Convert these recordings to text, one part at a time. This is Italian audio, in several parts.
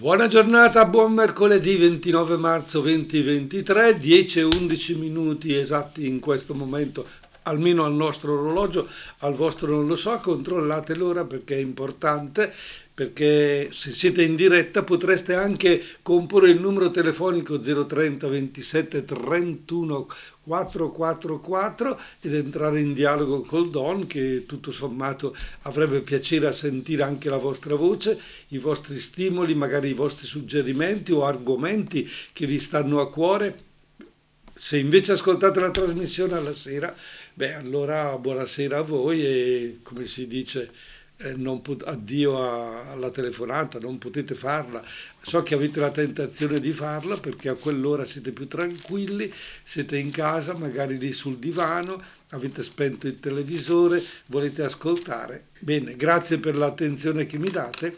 Buona giornata, buon mercoledì 29 marzo 2023, 10 e 11 minuti esatti in questo momento, almeno al nostro orologio, al vostro non lo so, controllate l'ora perché è importante perché se siete in diretta potreste anche comporre il numero telefonico 030 27 31 444 ed entrare in dialogo col Don che tutto sommato avrebbe piacere a sentire anche la vostra voce, i vostri stimoli, magari i vostri suggerimenti o argomenti che vi stanno a cuore. Se invece ascoltate la trasmissione alla sera, beh allora buonasera a voi e come si dice eh, pot- addio a- alla telefonata, non potete farla. So che avete la tentazione di farla perché a quell'ora siete più tranquilli, siete in casa, magari lì sul divano, avete spento il televisore, volete ascoltare. Bene, grazie per l'attenzione che mi date,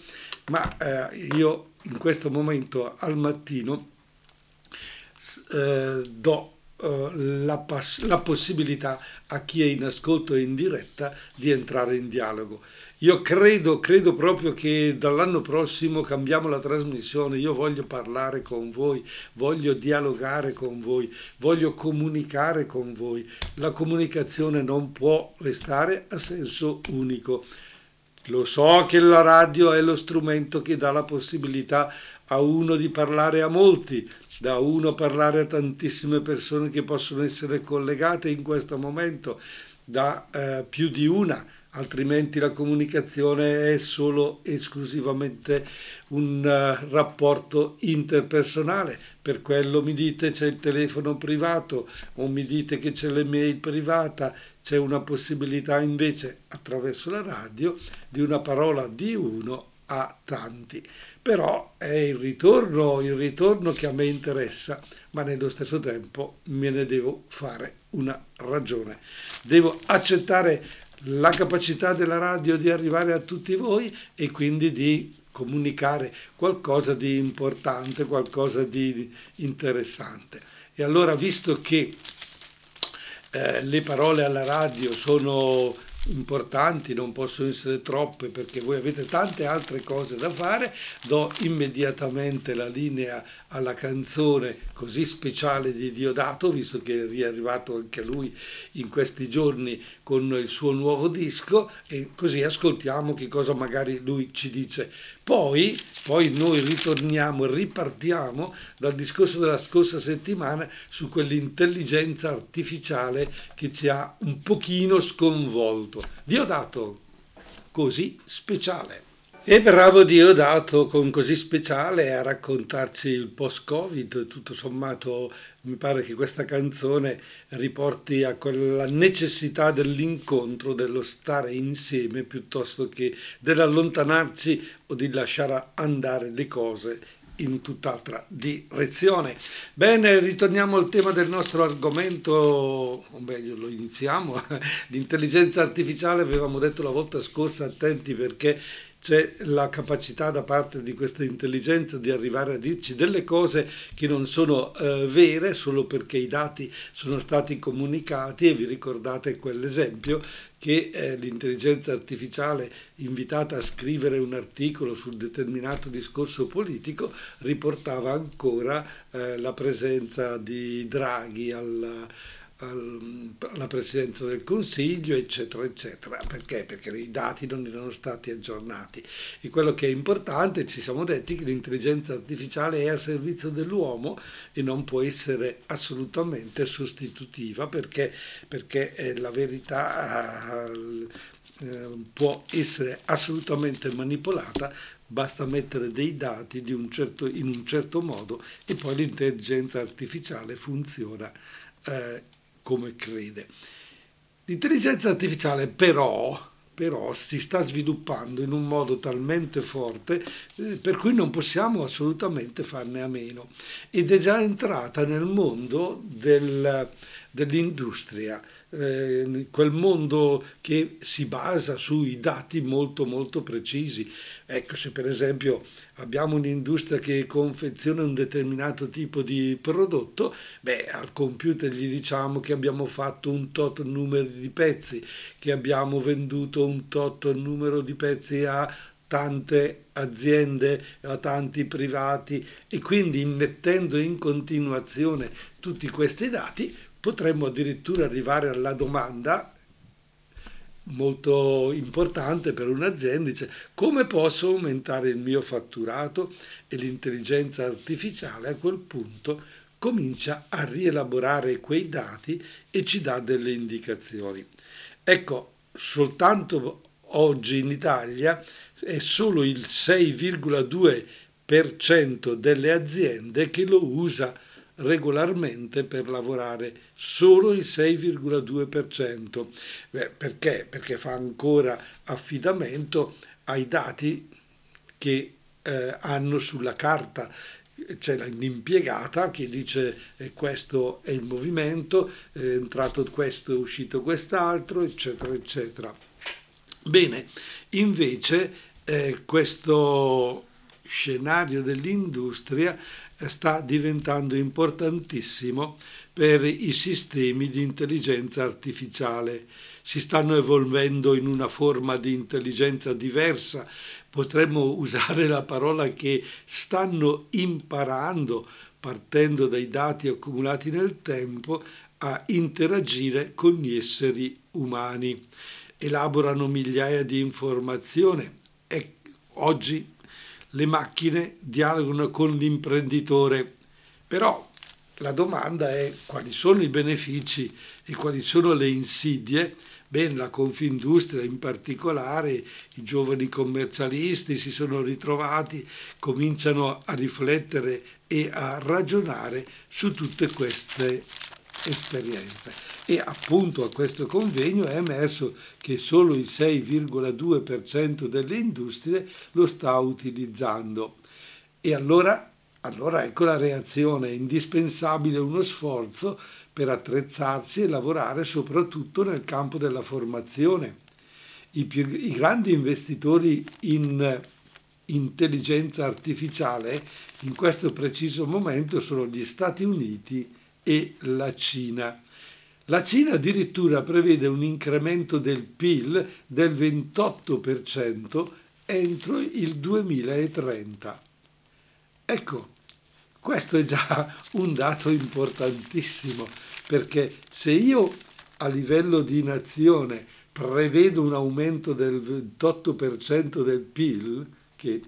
ma eh, io in questo momento al mattino eh, do la, pass- la possibilità a chi è in ascolto e in diretta di entrare in dialogo. Io credo, credo proprio che dall'anno prossimo cambiamo la trasmissione, io voglio parlare con voi, voglio dialogare con voi, voglio comunicare con voi. La comunicazione non può restare a senso unico. Lo so che la radio è lo strumento che dà la possibilità a uno di parlare a molti, da uno parlare a tantissime persone che possono essere collegate in questo momento, da eh, più di una altrimenti la comunicazione è solo esclusivamente un uh, rapporto interpersonale. Per quello mi dite c'è il telefono privato o mi dite che c'è l'email privata, c'è una possibilità invece attraverso la radio di una parola di uno a tanti. Però è il ritorno, il ritorno che a me interessa, ma nello stesso tempo me ne devo fare una ragione. Devo accettare la capacità della radio di arrivare a tutti voi e quindi di comunicare qualcosa di importante, qualcosa di interessante. E allora, visto che eh, le parole alla radio sono importanti, non possono essere troppe perché voi avete tante altre cose da fare, do immediatamente la linea alla canzone così speciale di Diodato, visto che è riarrivato anche lui in questi giorni con il suo nuovo disco e così ascoltiamo che cosa magari lui ci dice. Poi, poi noi ritorniamo e ripartiamo dal discorso della scorsa settimana su quell'intelligenza artificiale che ci ha un pochino sconvolto. Diodato, così speciale. E bravo Diodato con così speciale a raccontarci il post-Covid, tutto sommato mi pare che questa canzone riporti a quella necessità dell'incontro, dello stare insieme piuttosto che dell'allontanarci o di lasciare andare le cose in tutt'altra direzione. Bene, ritorniamo al tema del nostro argomento, o meglio lo iniziamo, l'intelligenza artificiale, avevamo detto la volta scorsa, attenti perché c'è la capacità da parte di questa intelligenza di arrivare a dirci delle cose che non sono eh, vere solo perché i dati sono stati comunicati e vi ricordate quell'esempio che eh, l'intelligenza artificiale invitata a scrivere un articolo sul determinato discorso politico riportava ancora eh, la presenza di Draghi al alla presidenza del Consiglio, eccetera, eccetera. Perché? Perché i dati non erano stati aggiornati. E quello che è importante, ci siamo detti che l'intelligenza artificiale è a servizio dell'uomo e non può essere assolutamente sostitutiva perché, perché eh, la verità eh, può essere assolutamente manipolata basta mettere dei dati un certo, in un certo modo e poi l'intelligenza artificiale funziona eh, come crede. L'intelligenza artificiale però, però si sta sviluppando in un modo talmente forte eh, per cui non possiamo assolutamente farne a meno ed è già entrata nel mondo del, dell'industria eh, quel mondo che si basa sui dati molto molto precisi. Ecco, se per esempio abbiamo un'industria che confeziona un determinato tipo di prodotto, beh, al computer gli diciamo che abbiamo fatto un tot numero di pezzi, che abbiamo venduto un tot numero di pezzi a tante aziende, a tanti privati e quindi mettendo in continuazione tutti questi dati potremmo addirittura arrivare alla domanda molto importante per un'azienda, dice come posso aumentare il mio fatturato e l'intelligenza artificiale a quel punto comincia a rielaborare quei dati e ci dà delle indicazioni. Ecco, soltanto oggi in Italia è solo il 6,2% delle aziende che lo usa regolarmente per lavorare solo il 6,2%. Beh, perché? Perché fa ancora affidamento ai dati che eh, hanno sulla carta c'è l'impiegata che dice eh, questo è il movimento, è entrato questo, è uscito quest'altro, eccetera, eccetera. Bene, invece eh, questo scenario dell'industria sta diventando importantissimo per i sistemi di intelligenza artificiale. Si stanno evolvendo in una forma di intelligenza diversa, potremmo usare la parola che stanno imparando, partendo dai dati accumulati nel tempo, a interagire con gli esseri umani. Elaborano migliaia di informazioni e oggi le macchine dialogano con l'imprenditore, però la domanda è quali sono i benefici e quali sono le insidie. Bene, la Confindustria in particolare, i giovani commercialisti si sono ritrovati, cominciano a riflettere e a ragionare su tutte queste esperienze e appunto a questo convegno è emerso che solo il 6,2% delle industrie lo sta utilizzando. E allora, allora ecco la reazione, è indispensabile uno sforzo per attrezzarsi e lavorare soprattutto nel campo della formazione. I, più, i grandi investitori in intelligenza artificiale in questo preciso momento sono gli Stati Uniti e la Cina. La Cina addirittura prevede un incremento del PIL del 28% entro il 2030. Ecco, questo è già un dato importantissimo, perché se io a livello di nazione prevedo un aumento del 28% del PIL, che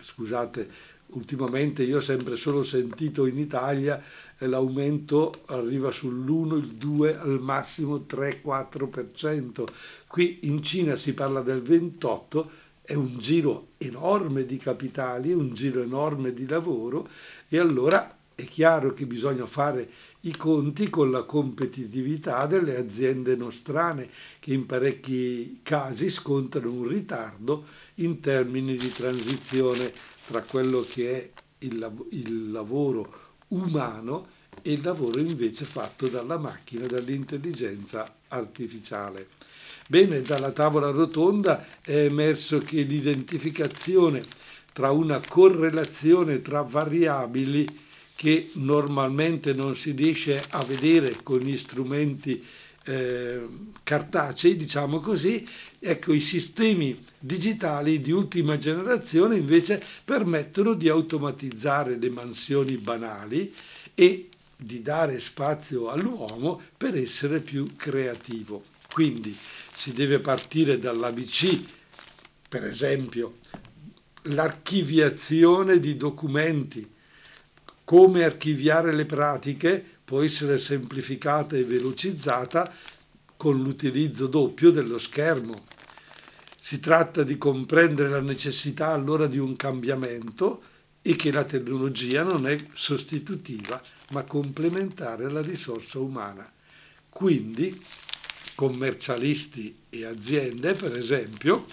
scusate, ultimamente io ho sempre solo sentito in Italia l'aumento arriva sull'1, il 2, al massimo 3-4%. Qui in Cina si parla del 28, è un giro enorme di capitali, un giro enorme di lavoro e allora è chiaro che bisogna fare i conti con la competitività delle aziende nostrane che in parecchi casi scontano un ritardo in termini di transizione tra quello che è il lavoro umano e il lavoro invece fatto dalla macchina, dall'intelligenza artificiale. Bene, dalla tavola rotonda è emerso che l'identificazione tra una correlazione tra variabili che normalmente non si riesce a vedere con gli strumenti eh, cartacei, diciamo così, ecco i sistemi digitali di ultima generazione invece permettono di automatizzare le mansioni banali e di dare spazio all'uomo per essere più creativo. Quindi si deve partire dall'ABC, per esempio l'archiviazione di documenti, come archiviare le pratiche può essere semplificata e velocizzata con l'utilizzo doppio dello schermo. Si tratta di comprendere la necessità allora di un cambiamento e che la tecnologia non è sostitutiva ma complementare alla risorsa umana. Quindi commercialisti e aziende, per esempio,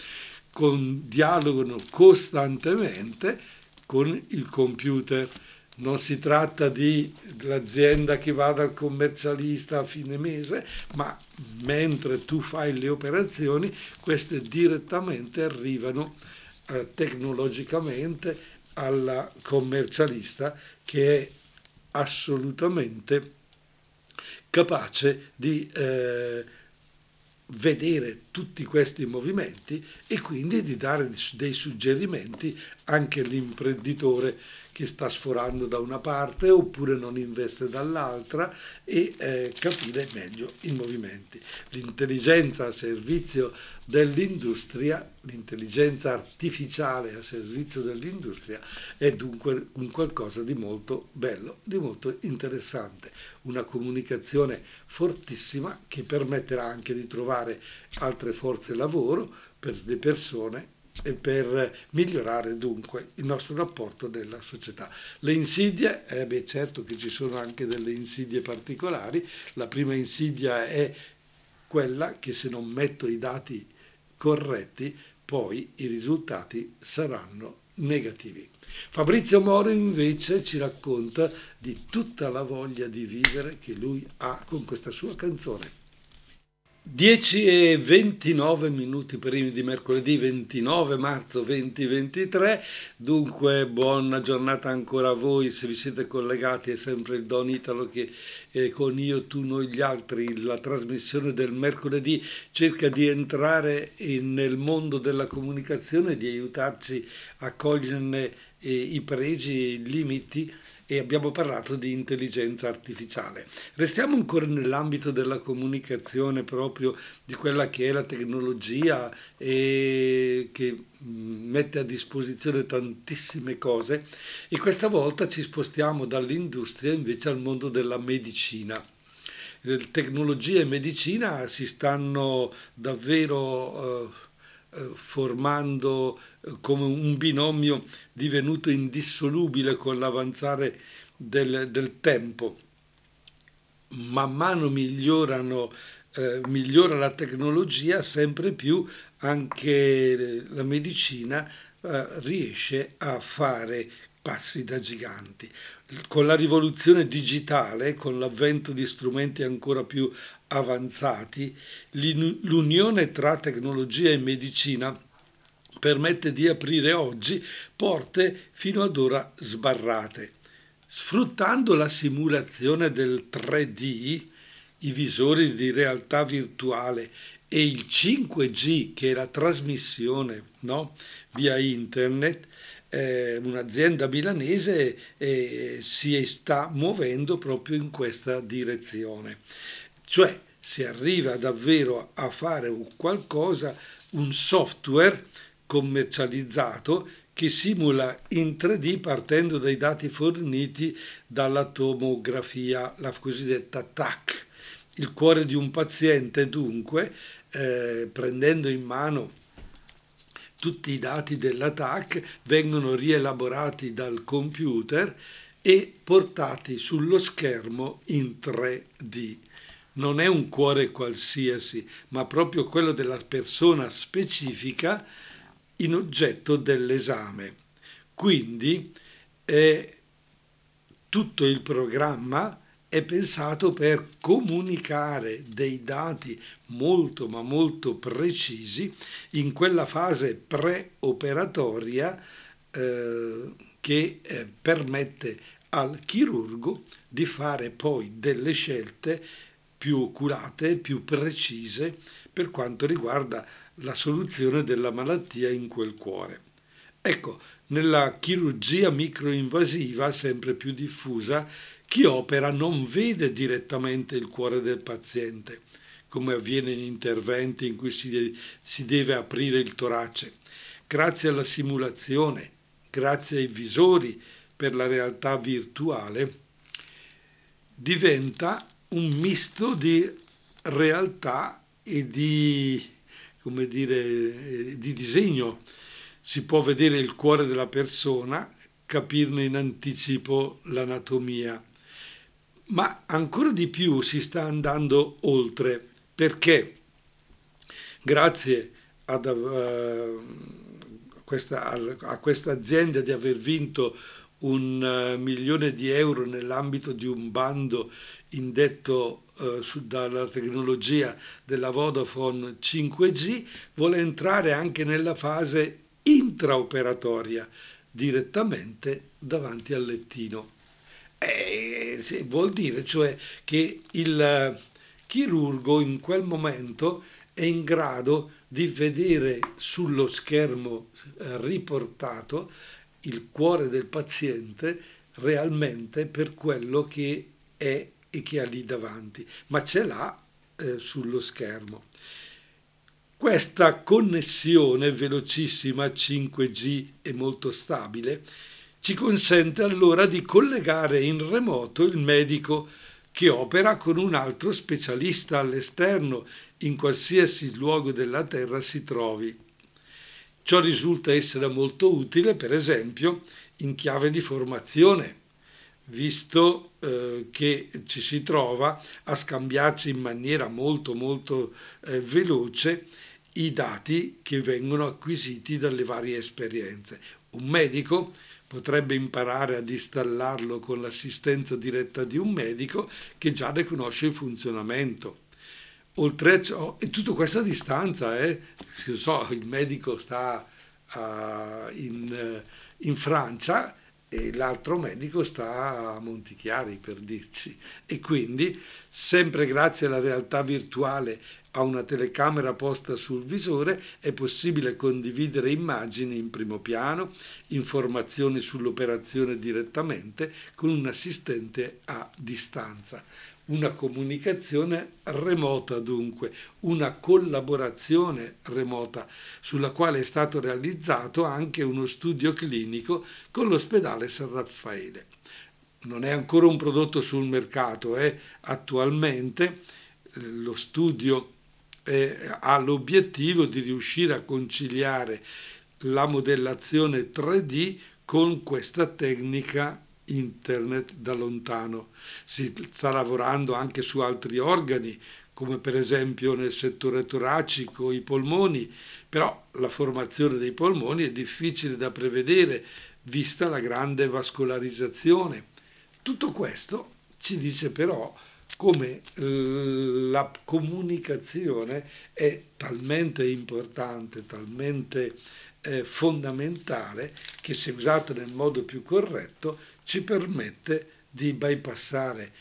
con, dialogano costantemente con il computer non si tratta di l'azienda che va dal commercialista a fine mese, ma mentre tu fai le operazioni, queste direttamente arrivano eh, tecnologicamente al commercialista che è assolutamente capace di eh, vedere tutti questi movimenti e quindi di dare dei suggerimenti anche all'imprenditore che sta sforando da una parte oppure non investe dall'altra e eh, capire meglio i movimenti. L'intelligenza a servizio dell'industria, l'intelligenza artificiale a servizio dell'industria è dunque un qualcosa di molto bello, di molto interessante, una comunicazione fortissima che permetterà anche di trovare altre forze lavoro per le persone e per migliorare dunque il nostro rapporto nella società. Le insidie, eh beh certo che ci sono anche delle insidie particolari, la prima insidia è quella che se non metto i dati corretti poi i risultati saranno negativi. Fabrizio Moro invece ci racconta di tutta la voglia di vivere che lui ha con questa sua canzone. 10 e 29 minuti primi di mercoledì 29 marzo 2023, dunque buona giornata ancora a voi, se vi siete collegati è sempre il Don Italo che eh, con io, tu, noi, gli altri, la trasmissione del mercoledì cerca di entrare in, nel mondo della comunicazione, di aiutarci a coglierne eh, i pregi i limiti e abbiamo parlato di intelligenza artificiale. Restiamo ancora nell'ambito della comunicazione proprio di quella che è la tecnologia e che mette a disposizione tantissime cose e questa volta ci spostiamo dall'industria invece al mondo della medicina tecnologia e medicina si stanno davvero uh, formando come un binomio divenuto indissolubile con l'avanzare del, del tempo. Man mano migliorano, eh, migliora la tecnologia, sempre più anche la medicina eh, riesce a fare passi da giganti. Con la rivoluzione digitale, con l'avvento di strumenti ancora più avanzati, l'unione tra tecnologia e medicina permette di aprire oggi porte fino ad ora sbarrate. Sfruttando la simulazione del 3D, i visori di realtà virtuale e il 5G, che è la trasmissione no? via internet, eh, un'azienda milanese eh, si sta muovendo proprio in questa direzione. Cioè si arriva davvero a fare qualcosa, un software commercializzato che simula in 3D partendo dai dati forniti dalla tomografia, la cosiddetta TAC. Il cuore di un paziente dunque, eh, prendendo in mano tutti i dati della TAC, vengono rielaborati dal computer e portati sullo schermo in 3D. Non è un cuore qualsiasi, ma proprio quello della persona specifica in oggetto dell'esame. Quindi eh, tutto il programma è pensato per comunicare dei dati molto ma molto precisi in quella fase preoperatoria eh, che eh, permette al chirurgo di fare poi delle scelte più oculate, più precise per quanto riguarda la soluzione della malattia in quel cuore. Ecco, nella chirurgia microinvasiva, sempre più diffusa, chi opera non vede direttamente il cuore del paziente, come avviene in interventi in cui si, si deve aprire il torace. Grazie alla simulazione, grazie ai visori per la realtà virtuale, diventa un misto di realtà e di come dire, eh, di disegno. Si può vedere il cuore della persona, capirne in anticipo l'anatomia. Ma ancora di più si sta andando oltre perché grazie ad, uh, questa, a questa azienda di aver vinto un uh, milione di euro nell'ambito di un bando indetto eh, su, dalla tecnologia della Vodafone 5G, vuole entrare anche nella fase intraoperatoria, direttamente davanti al lettino. E, vuol dire cioè che il chirurgo in quel momento è in grado di vedere sullo schermo eh, riportato il cuore del paziente realmente per quello che è e che ha lì davanti, ma ce l'ha eh, sullo schermo. Questa connessione velocissima 5G e molto stabile ci consente allora di collegare in remoto il medico che opera con un altro specialista all'esterno in qualsiasi luogo della Terra si trovi. Ciò risulta essere molto utile, per esempio, in chiave di formazione, visto eh, che ci si trova a scambiarci in maniera molto molto eh, veloce i dati che vengono acquisiti dalle varie esperienze. Un medico potrebbe imparare ad installarlo con l'assistenza diretta di un medico che già ne conosce il funzionamento. Oltre a ciò, e tutto questo a distanza, eh? so, il medico sta uh, in, in Francia e l'altro medico sta a Montichiari per dirci e quindi sempre grazie alla realtà virtuale a una telecamera posta sul visore è possibile condividere immagini in primo piano, informazioni sull'operazione direttamente con un assistente a distanza. Una comunicazione remota dunque, una collaborazione remota sulla quale è stato realizzato anche uno studio clinico con l'ospedale San Raffaele. Non è ancora un prodotto sul mercato, è attualmente lo studio eh, ha l'obiettivo di riuscire a conciliare la modellazione 3D con questa tecnica internet da lontano. Si sta lavorando anche su altri organi, come per esempio nel settore toracico i polmoni, però la formazione dei polmoni è difficile da prevedere vista la grande vascolarizzazione. Tutto questo ci dice però come la comunicazione è talmente importante, talmente eh, fondamentale che se usata nel modo più corretto ci permette di bypassare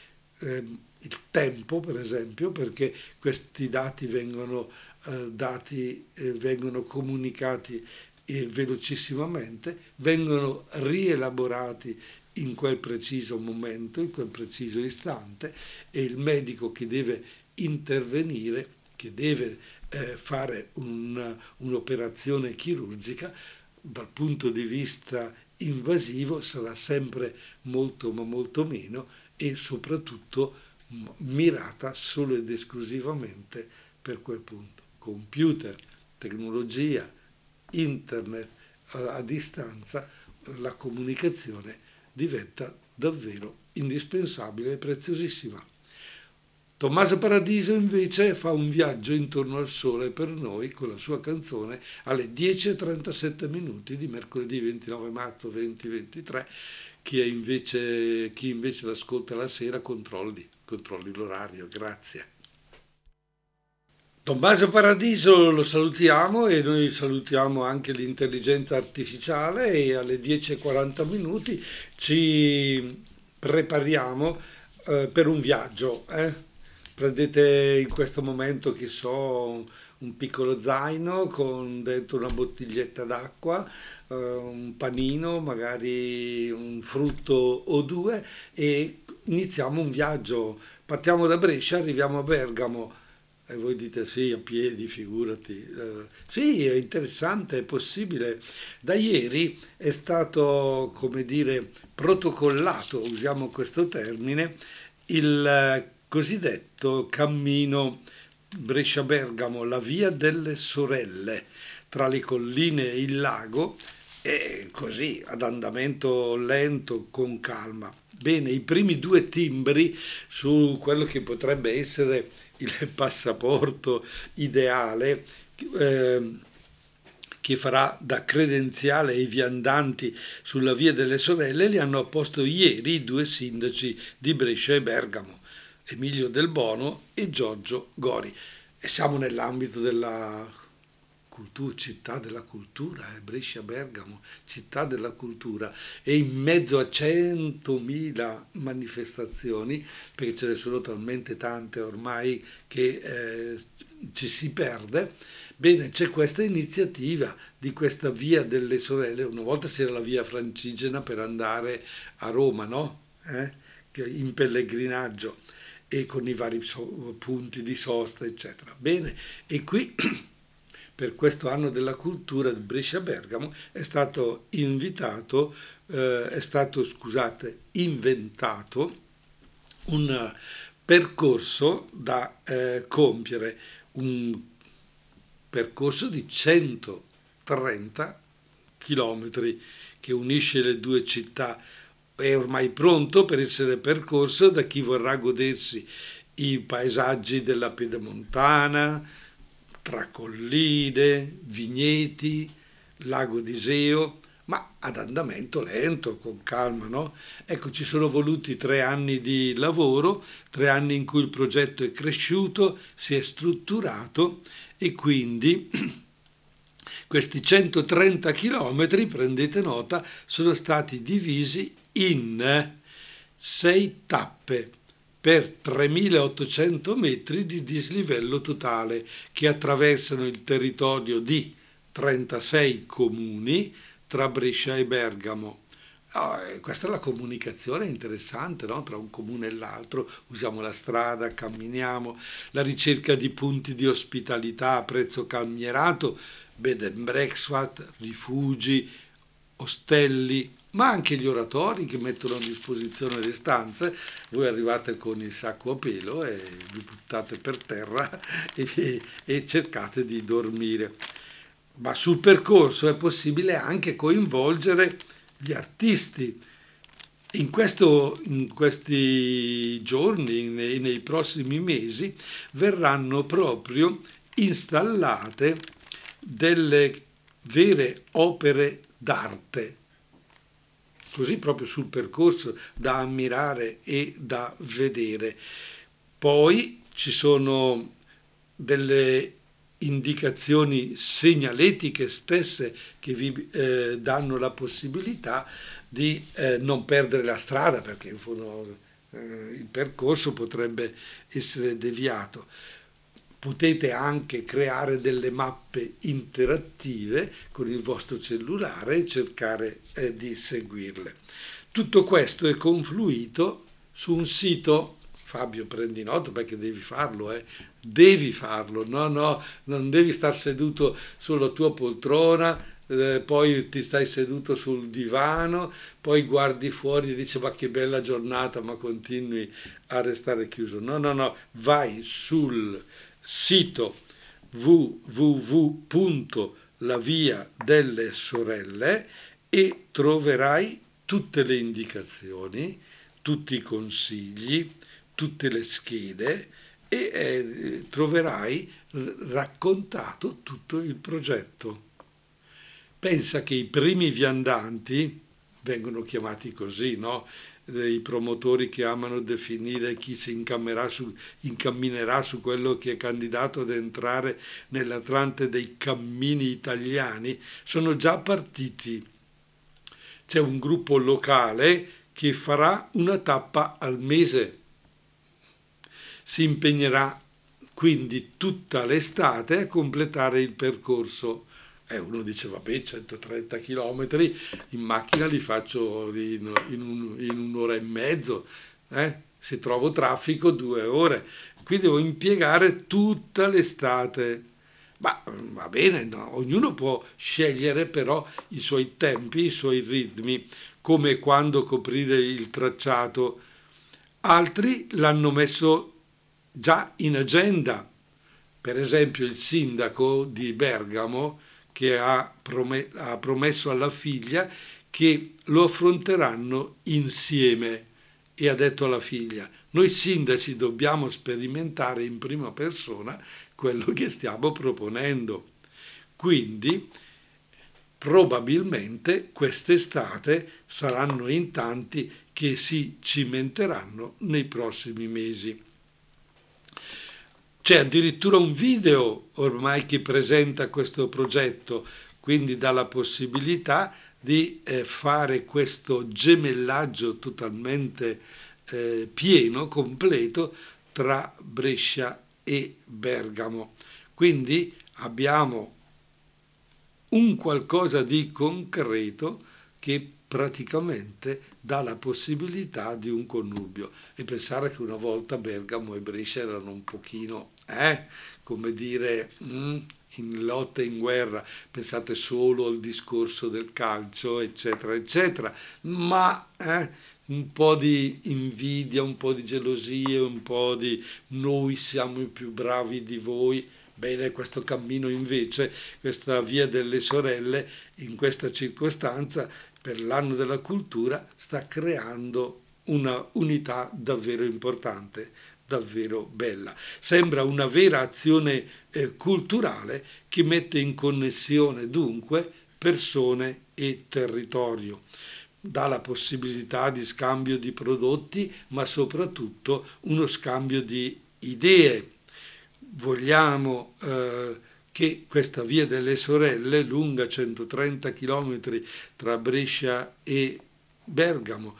eh, il tempo, per esempio, perché questi dati vengono, eh, dati, eh, vengono comunicati eh, velocissimamente, vengono rielaborati in quel preciso momento, in quel preciso istante e il medico che deve intervenire, che deve eh, fare un, un'operazione chirurgica, dal punto di vista invasivo sarà sempre molto ma molto meno e soprattutto mirata solo ed esclusivamente per quel punto. Computer, tecnologia, internet a, distanza, la comunicazione diventa davvero indispensabile e preziosissima. Tommaso Paradiso invece fa un viaggio intorno al sole per noi con la sua canzone alle 10.37 minuti di mercoledì 29 marzo 2023. Chi invece, chi invece l'ascolta la sera controlli, controlli l'orario. Grazie. Tommaso Paradiso lo salutiamo e noi salutiamo anche l'intelligenza artificiale e alle 10.40 minuti ci prepariamo eh, per un viaggio. Eh? Prendete in questo momento, che so, un piccolo zaino con dentro una bottiglietta d'acqua, eh, un panino, magari un frutto o due e iniziamo un viaggio. Partiamo da Brescia, arriviamo a Bergamo e voi dite sì, a piedi, figurati. Uh, sì, è interessante, è possibile. Da ieri è stato, come dire, protocollato, usiamo questo termine, il eh, cosiddetto cammino Brescia-Bergamo, la via delle sorelle, tra le colline e il lago, e così ad andamento lento, con calma. Bene, i primi due timbri su quello che potrebbe essere il passaporto ideale eh, che farà da credenziale ai viandanti sulla via delle sorelle li hanno apposto ieri i due sindaci di Brescia e Bergamo, Emilio Del Bono e Giorgio Gori. E siamo nell'ambito della cultura, città della cultura, eh, Brescia Bergamo, città della cultura, e in mezzo a 100.000 manifestazioni, perché ce ne sono talmente tante ormai che eh, ci si perde, bene, c'è questa iniziativa di questa via delle sorelle, una volta c'era la via francigena per andare a Roma, no? Eh? In pellegrinaggio e con i vari punti di sosta, eccetera. Bene, e qui per questo anno della cultura di Brescia Bergamo è stato invitato, eh, è stato, scusate, inventato un percorso da eh, compiere, un percorso di 130 chilometri che unisce le due città è ormai pronto per essere percorso da chi vorrà godersi i paesaggi della Pedemontana, tra colline, vigneti, lago di Seo, ma ad andamento lento, con calma. No? Ecco, ci sono voluti tre anni di lavoro, tre anni in cui il progetto è cresciuto, si è strutturato e quindi questi 130 chilometri, prendete nota, sono stati divisi in sei tappe per 3.800 metri di dislivello totale che attraversano il territorio di 36 comuni tra Brescia e Bergamo. Oh, questa è la comunicazione interessante no? tra un comune e l'altro, usiamo la strada, camminiamo, la ricerca di punti di ospitalità a prezzo calmierato, bed and breakfast, rifugi, ostelli, ma anche gli oratori che mettono a disposizione le stanze, voi arrivate con il sacco a pelo e vi buttate per terra e, e cercate di dormire. Ma sul percorso è possibile anche coinvolgere gli artisti. In, questo, in questi giorni, nei, nei prossimi mesi, verranno proprio installate delle vere opere d'arte così proprio sul percorso da ammirare e da vedere. Poi ci sono delle indicazioni segnaletiche stesse che vi eh, danno la possibilità di eh, non perdere la strada perché in fondo eh, il percorso potrebbe essere deviato potete anche creare delle mappe interattive con il vostro cellulare e cercare eh, di seguirle. Tutto questo è confluito su un sito, Fabio prendi nota perché devi farlo, eh, devi farlo, no, no, non devi star seduto sulla tua poltrona, eh, poi ti stai seduto sul divano, poi guardi fuori e dici ma che bella giornata, ma continui a restare chiuso. No, no, no, vai sul sito www.lavia delle sorelle e troverai tutte le indicazioni, tutti i consigli, tutte le schede e eh, troverai raccontato tutto il progetto. Pensa che i primi viandanti vengono chiamati così, no? dei promotori che amano definire chi si su, incamminerà su quello che è candidato ad entrare nell'Atlante dei cammini italiani, sono già partiti. C'è un gruppo locale che farà una tappa al mese. Si impegnerà quindi tutta l'estate a completare il percorso e uno dice, vabbè, 130 km in macchina li faccio in, in, un, in un'ora e mezzo, eh? se trovo traffico due ore. Qui devo impiegare tutta l'estate. Ma va bene, no? ognuno può scegliere però i suoi tempi, i suoi ritmi, come quando coprire il tracciato. Altri l'hanno messo già in agenda. Per esempio il sindaco di Bergamo che ha, promesso alla figlia che lo affronteranno insieme e ha detto alla figlia, noi sindaci dobbiamo sperimentare in prima persona quello che stiamo proponendo. Quindi probabilmente quest'estate saranno in tanti che si cimenteranno nei prossimi mesi. C'è addirittura un video ormai che presenta questo progetto, quindi dà la possibilità di eh, fare questo gemellaggio totalmente eh, pieno, completo tra Brescia e Bergamo. Quindi abbiamo un qualcosa di concreto che praticamente dà la possibilità di un connubio e pensare che una volta Bergamo e Brescia erano un pochino, eh, come dire, mm, in lotta in guerra, pensate solo al discorso del calcio, eccetera, eccetera, ma eh, un po' di invidia, un po' di gelosie, un po' di noi siamo i più bravi di voi, Bene, questo cammino invece, questa via delle sorelle, in questa circostanza, per l'anno della cultura, sta creando una unità davvero importante, davvero bella. Sembra una vera azione eh, culturale che mette in connessione dunque persone e territorio dà la possibilità di scambio di prodotti, ma soprattutto uno scambio di idee vogliamo eh, che questa via delle sorelle, lunga 130 km tra Brescia e Bergamo,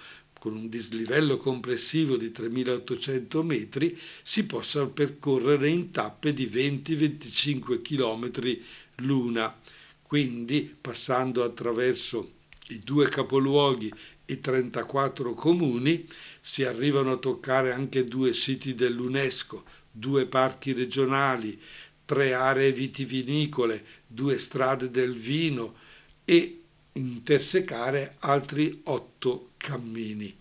con un dislivello complessivo di 3.800 metri, si possa percorrere in tappe di 20-25 km l'una. Quindi, passando attraverso i due capoluoghi e 34 comuni, si arrivano a toccare anche due siti dell'UNESCO, due parchi regionali, tre aree vitivinicole, due strade del vino e intersecare altri otto cammini.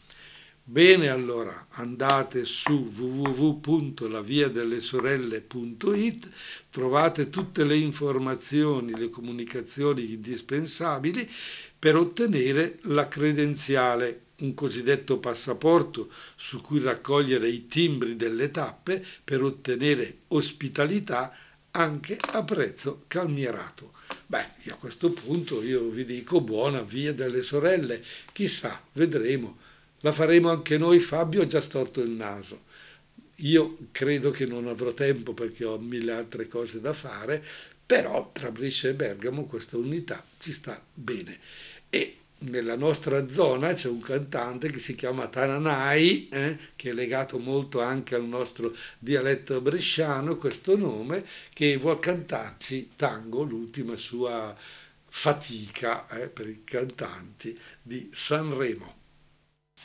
Bene, allora andate su www.laviadellesorelle.it, trovate tutte le informazioni, le comunicazioni indispensabili per ottenere la credenziale un cosiddetto passaporto su cui raccogliere i timbri delle tappe per ottenere ospitalità anche a prezzo calmierato. Beh, a questo punto io vi dico buona via delle sorelle, chissà, vedremo. La faremo anche noi, Fabio ha già storto il naso. Io credo che non avrò tempo perché ho mille altre cose da fare, però tra Brescia e Bergamo questa unità ci sta bene. E nella nostra zona c'è un cantante che si chiama Tananai, eh, che è legato molto anche al nostro dialetto bresciano, questo nome, che vuol cantarci tango, l'ultima sua fatica eh, per i cantanti di Sanremo.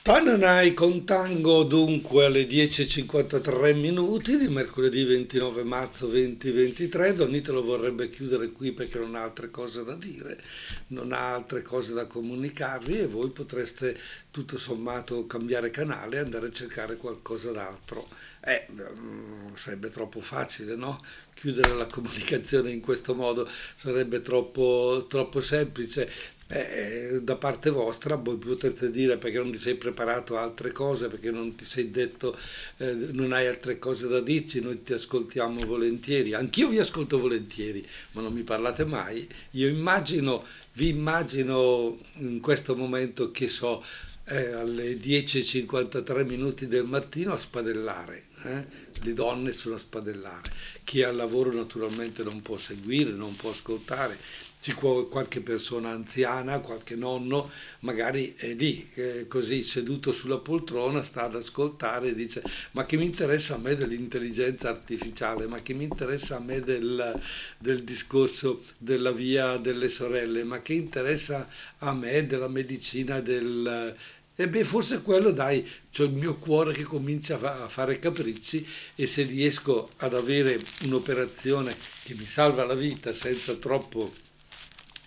Tananai con tango dunque alle 10.53 minuti di mercoledì 29 marzo 2023. Donitelo vorrebbe chiudere qui perché non ha altre cose da dire, non ha altre cose da comunicarvi e voi potreste tutto sommato cambiare canale e andare a cercare qualcosa d'altro. Eh, mm, sarebbe troppo facile, no? Chiudere la comunicazione in questo modo sarebbe troppo, troppo semplice eh, da parte vostra voi potrete dire perché non ti sei preparato altre cose, perché non ti sei detto, eh, non hai altre cose da dirci, noi ti ascoltiamo volentieri, anch'io vi ascolto volentieri, ma non mi parlate mai. Io immagino, vi immagino in questo momento che so, eh, alle 10.53 minuti del mattino a spadellare, eh? le donne sono a spadellare, chi è al lavoro naturalmente non può seguire, non può ascoltare, ci può qualche persona anziana, qualche nonno, magari è lì, eh, così seduto sulla poltrona, sta ad ascoltare e dice ma che mi interessa a me dell'intelligenza artificiale, ma che mi interessa a me del, del discorso della via delle sorelle, ma che interessa a me della medicina del... E beh, forse quello, dai, c'ho il mio cuore che comincia a fare capricci e se riesco ad avere un'operazione che mi salva la vita senza troppo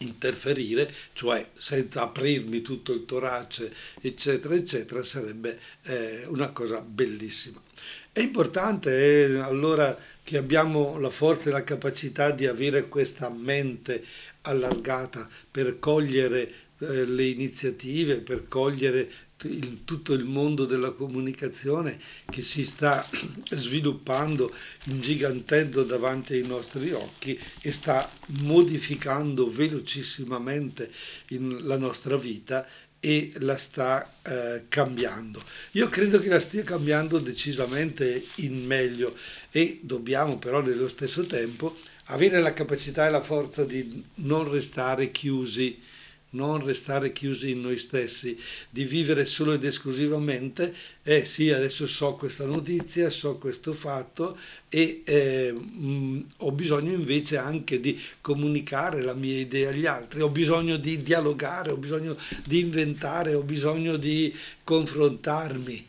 interferire, cioè senza aprirmi tutto il torace, eccetera, eccetera, sarebbe eh, una cosa bellissima. È importante eh, allora che abbiamo la forza e la capacità di avere questa mente allargata per cogliere eh, le iniziative, per cogliere il, tutto il mondo della comunicazione che si sta sviluppando, ingigantendo davanti ai nostri occhi e sta modificando velocissimamente la nostra vita e la sta eh, cambiando. Io credo che la stia cambiando decisamente in meglio e dobbiamo però nello stesso tempo avere la capacità e la forza di non restare chiusi non restare chiusi in noi stessi, di vivere solo ed esclusivamente, eh sì, adesso so questa notizia, so questo fatto e eh, mh, ho bisogno invece anche di comunicare la mia idea agli altri, ho bisogno di dialogare, ho bisogno di inventare, ho bisogno di confrontarmi,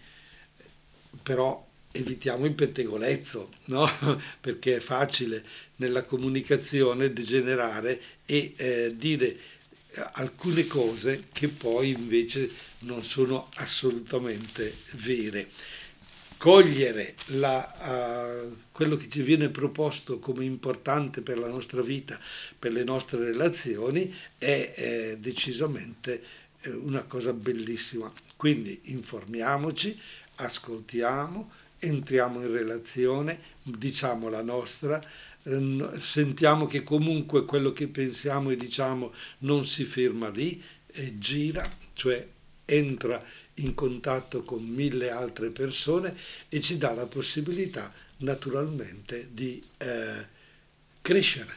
però evitiamo il pettegolezzo, no? perché è facile nella comunicazione degenerare e eh, dire alcune cose che poi invece non sono assolutamente vere. Cogliere la, uh, quello che ci viene proposto come importante per la nostra vita, per le nostre relazioni, è eh, decisamente eh, una cosa bellissima. Quindi informiamoci, ascoltiamo, entriamo in relazione, diciamo la nostra, sentiamo che comunque quello che pensiamo e diciamo non si ferma lì, e gira, cioè entra in contatto con mille altre persone e ci dà la possibilità naturalmente di eh, crescere,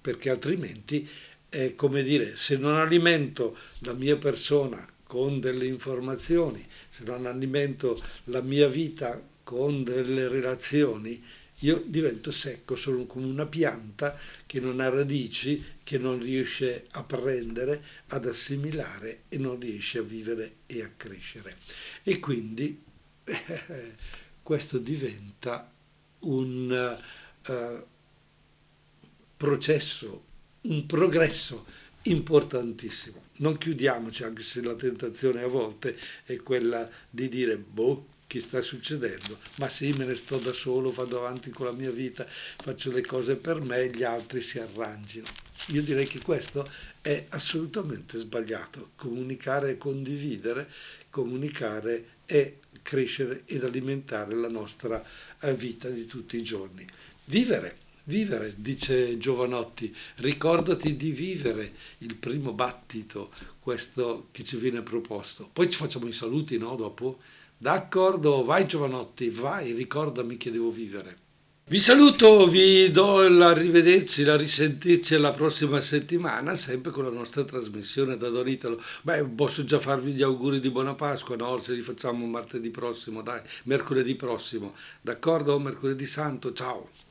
perché altrimenti è come dire, se non alimento la mia persona con delle informazioni, se non alimento la mia vita con delle relazioni, io divento secco, sono come una pianta che non ha radici, che non riesce a prendere, ad assimilare e non riesce a vivere e a crescere. E quindi eh, questo diventa un uh, processo, un progresso importantissimo. Non chiudiamoci, anche se la tentazione a volte è quella di dire, boh, che sta succedendo, ma sì, me ne sto da solo, vado avanti con la mia vita, faccio le cose per me, gli altri si arrangino. Io direi che questo è assolutamente sbagliato. Comunicare e condividere, comunicare e crescere ed alimentare la nostra eh, vita di tutti i giorni. Vivere, vivere, dice Giovanotti, ricordati di vivere il primo battito, questo che ci viene proposto. Poi ci facciamo i saluti, no? Dopo D'accordo, vai Giovanotti, vai, ricordami che devo vivere. Vi saluto, vi do l'arrivederci, la risentirci la prossima settimana, sempre con la nostra trasmissione da Don Italo. Beh, posso già farvi gli auguri di buona Pasqua, no? Se li facciamo martedì prossimo, dai, mercoledì prossimo. D'accordo? Mercoledì santo, ciao.